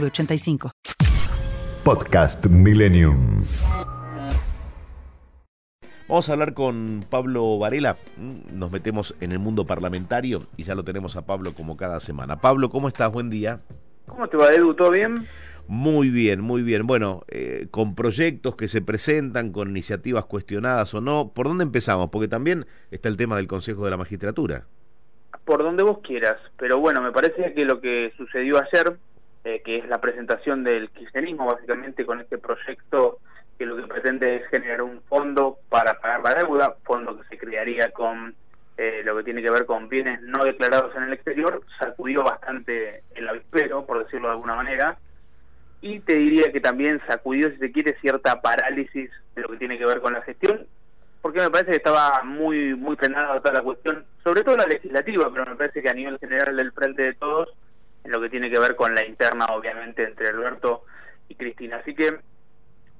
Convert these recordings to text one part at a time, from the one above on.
906985. Podcast Millennium. Vamos a hablar con Pablo Varela. Nos metemos en el mundo parlamentario y ya lo tenemos a Pablo como cada semana. Pablo, ¿cómo estás? Buen día. ¿Cómo te va, Edu? ¿Todo bien? Muy bien, muy bien. Bueno, eh, con proyectos que se presentan, con iniciativas cuestionadas o no, ¿por dónde empezamos? Porque también está el tema del Consejo de la Magistratura. Por donde vos quieras. Pero bueno, me parece que lo que sucedió ayer, eh, que es la presentación del kirchnerismo, básicamente con este proyecto que lo que pretende es generar un fondo para pagar la deuda, fondo que se crearía con eh, lo que tiene que ver con bienes no declarados en el exterior, sacudió bastante el avispero, por decirlo de alguna manera, y te diría que también sacudió, si se quiere, cierta parálisis de lo que tiene que ver con la gestión, porque me parece que estaba muy muy frenada toda la cuestión, sobre todo la legislativa, pero me parece que a nivel general del frente de todos, en lo que tiene que ver con la interna, obviamente, entre Alberto y Cristina. Así que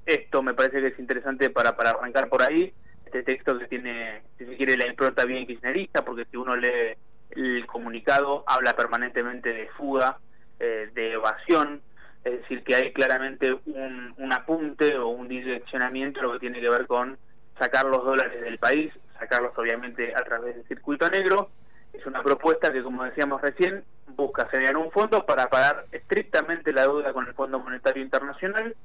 esto me parece que es interesante para, para arrancar por ahí, este texto que tiene, si se quiere, la impronta bien kirchnerista, porque si uno lee el comunicado, habla permanentemente de fuga, eh, de evasión, es decir, que hay claramente un, un apunte o un direccionamiento lo que tiene que ver con sacar los dólares del país, sacarlos obviamente a través del circuito negro. Es una propuesta que, como decíamos recién, busca generar un fondo para pagar estrictamente la deuda con el Fondo Monetario Internacional.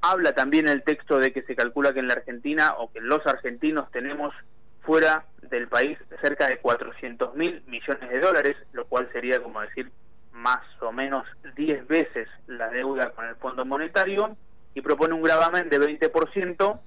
Habla también el texto de que se calcula que en la Argentina o que los argentinos tenemos fuera del país cerca de 400 mil millones de dólares, lo cual sería como decir más o menos 10 veces la deuda con el Fondo Monetario y propone un gravamen de 20%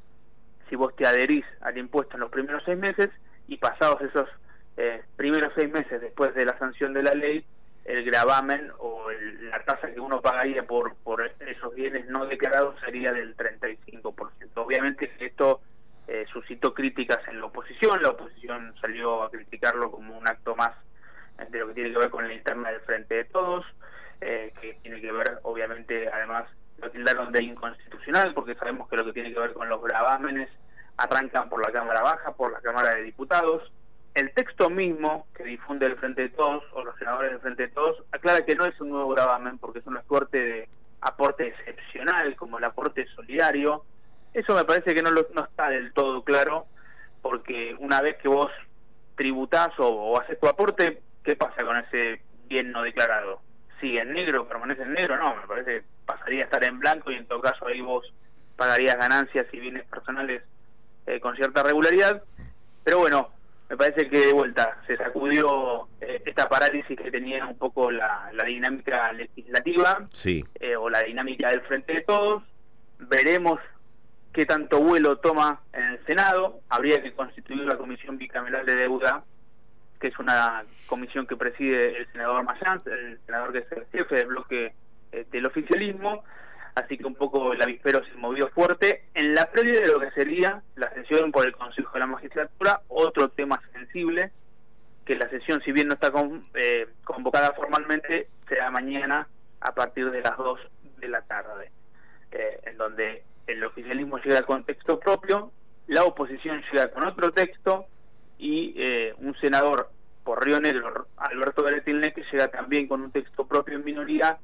si vos te adherís al impuesto en los primeros seis meses y pasados esos eh, primeros seis meses después de la sanción de la ley, el gravamen o el- la tasa que uno pagaría por, por esos bienes no declarados sería del 35%. Obviamente esto eh, suscitó críticas en la oposición, la oposición salió a criticarlo como un acto más de lo que tiene que ver con la interna del Frente de Todos, eh, que tiene que ver, obviamente, además, lo tildaron de inconstitucional, porque sabemos que lo que tiene que ver con los gravámenes arrancan por la Cámara Baja, por la Cámara de Diputados. El texto mismo que difunde el Frente de Todos, o los senadores del Frente de Todos, aclara que no es un nuevo gravamen, porque es una suerte de aporte excepcional, como el aporte solidario. Eso me parece que no, lo- no está del todo claro, porque una vez que vos tributás o, o haces tu aporte, ¿qué pasa con ese bien no declarado? ¿Sigue en negro, permanece en negro? No, me parece que pasaría a estar en blanco y en todo caso ahí vos pagarías ganancias y bienes personales eh, con cierta regularidad. Pero bueno, me parece que de vuelta se sacudió eh, esta parálisis que tenía un poco la, la dinámica legislativa Sí. eh, o la dinámica del frente de todos. Veremos qué tanto vuelo toma en el Senado. Habría que constituir la Comisión Bicameral de Deuda, que es una comisión que preside el senador Mayans, el senador que es el jefe del bloque eh, del oficialismo. Así que un poco el avispero se movió fuerte en la previa de lo que sería la sesión por el Consejo de la Magistratura, otro tema sensible, que la sesión, si bien no está con- eh, convocada formalmente, será mañana a partir de las 2 de la tarde, eh, en donde el oficialismo llega con texto propio, la oposición llega con otro texto y eh, un senador por Río Negro, Alberto Beretilne, que llega también con un texto propio en minoría.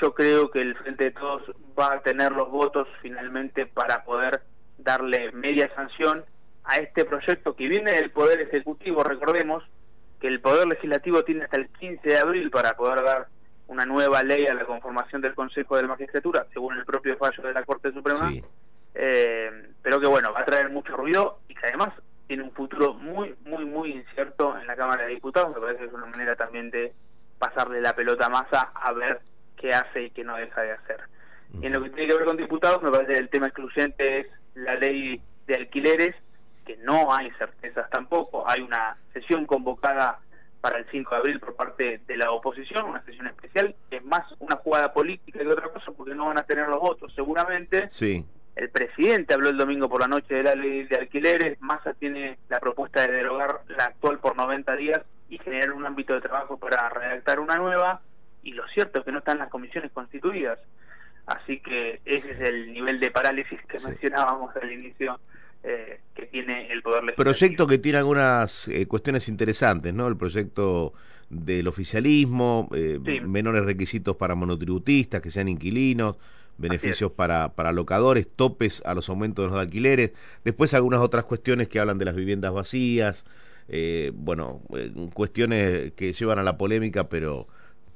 Yo creo que el Frente de Todos va a tener los votos finalmente para poder darle media sanción a este proyecto que viene del Poder Ejecutivo, recordemos, que el Poder Legislativo tiene hasta el 15 de abril para poder dar una nueva ley a la conformación del Consejo de la Magistratura, según el propio fallo de la Corte Suprema, Sí. eh, pero que bueno, va a traer mucho ruido y que además tiene un futuro muy, muy, muy incierto en la Cámara de Diputados, me parece que es una manera también de pasarle la pelota a Massa a ver qué hace y qué no deja de hacer. Y en lo que tiene que ver con diputados, me parece que el tema excluyente es la ley de alquileres, que no hay certezas tampoco. Hay una sesión convocada para el 5 de abril por parte de la oposición, una sesión especial, es más una jugada política que otra cosa, porque no van a tener los votos seguramente. Sí. El presidente habló el domingo por la noche de la ley de alquileres, Massa tiene la propuesta de derogar la actual por 90 días y generar un ámbito de trabajo para redactar una nueva, y lo cierto es que no están las comisiones constituidas. Así que ese es el nivel de parálisis que mencionábamos al inicio eh, que tiene el Poder Legislativo. Proyecto que tiene algunas eh, cuestiones interesantes, ¿no? El proyecto del oficialismo, eh, menores requisitos para monotributistas, que sean inquilinos, beneficios para, para locadores, topes a los aumentos de los alquileres, después algunas otras cuestiones que hablan de las viviendas vacías, bueno, cuestiones que llevan a la polémica, pero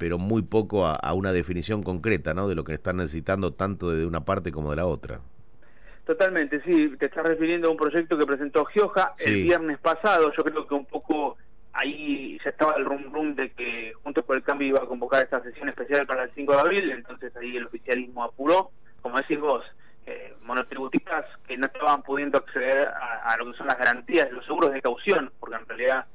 pero muy poco a, a, una definición concreta, ¿no? De lo que están necesitando tanto de una parte como de la otra. Totalmente, sí, te estás refiriendo a un proyecto que presentó Gioja el viernes pasado, yo creo que un poco ahí ya estaba el rum rum de que Juntos por el Cambio iba a convocar esta sesión especial para el 5 de abril, entonces ahí el oficialismo apuró, como decís vos, eh, monotributistas que no estaban pudiendo acceder a, lo que son las garantías los seguros de caución, porque en realidad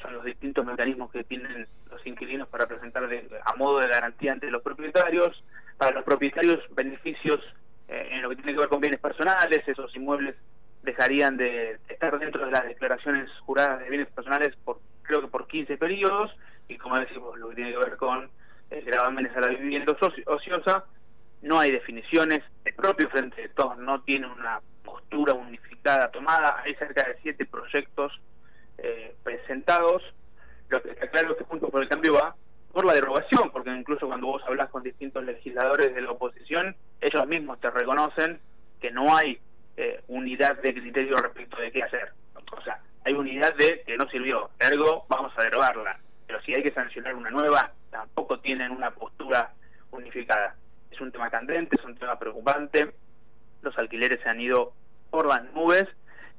son los distintos mecanismos que tienen los inquilinos para presentar a modo de garantía ante los propietarios, para los propietarios beneficios eh, en lo que tiene que ver con bienes personales, esos inmuebles dejarían de estar dentro de las declaraciones juradas de bienes personales por creo que por 15 periodos. Y como decimos lo que tiene que ver con eh, gravámenes a la vivienda ociosa no hay definiciones el propio frente de todos no tiene una postura unificada tomada hay cerca de siete proyectos eh, presentados lo que está claro es que Juntos por el Cambio va por la derogación, porque incluso cuando vos hablas con distintos legisladores de la oposición, ellos mismos te reconocen que no hay eh, unidad de criterio respecto de qué hacer. O sea, hay unidad de que no sirvió, ergo vamos a derogarla. Pero si hay que sancionar una nueva, tampoco tienen una postura unificada. Es un tema candente, es un tema preocupante. Los alquileres se han ido por las nubes.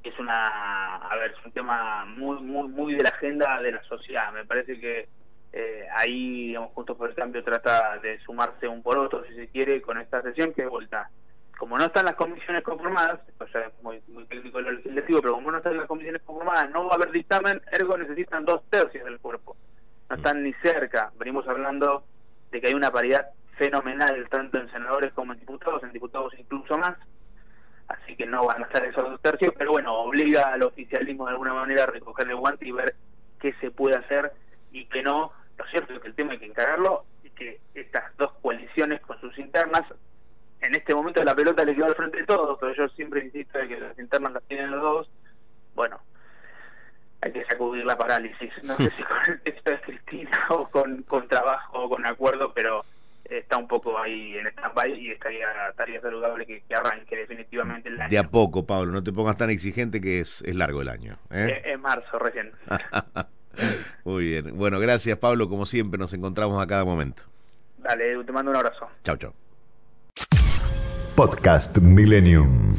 Es una, a ver, es un tema muy, muy, muy de la agenda de la sociedad. Me parece que eh, ahí, digamos, Juntos por el Cambio trata de sumarse un por otro, si se quiere, con esta sesión que de vuelta. Como no están las comisiones conformadas, pues ya es muy, muy técnico lo legislativo, pero como no están las comisiones conformadas, no va a haber dictamen, ergo necesitan dos tercios del cuerpo. No están ni cerca. Venimos hablando de que hay una paridad fenomenal, tanto en senadores como en diputados, en diputados incluso más. Así que no van a estar esos dos tercios, pero bueno, obliga al oficialismo de alguna manera a recoger el guante y ver qué se puede hacer y que no lo cierto es que el tema hay que encargarlo y que estas dos coaliciones con sus internas, en este momento la pelota le quedó al frente de todos, pero yo siempre insisto de que las internas las tienen los dos. Bueno, hay que sacudir la parálisis. No sé si con el texto de Cristina o con trabajo o con acuerdo, pero está un poco ahí en stand-by y estaría, estaría saludable que, arranque definitivamente el año. De a poco, Pablo, no te pongas tan exigente que es, es largo el año. ¿eh? Es, es marzo recién. Muy bien. Bueno, gracias Pablo. Como siempre, nos encontramos a cada momento. Dale, te mando un abrazo. Chao, chao. Podcast Millennium.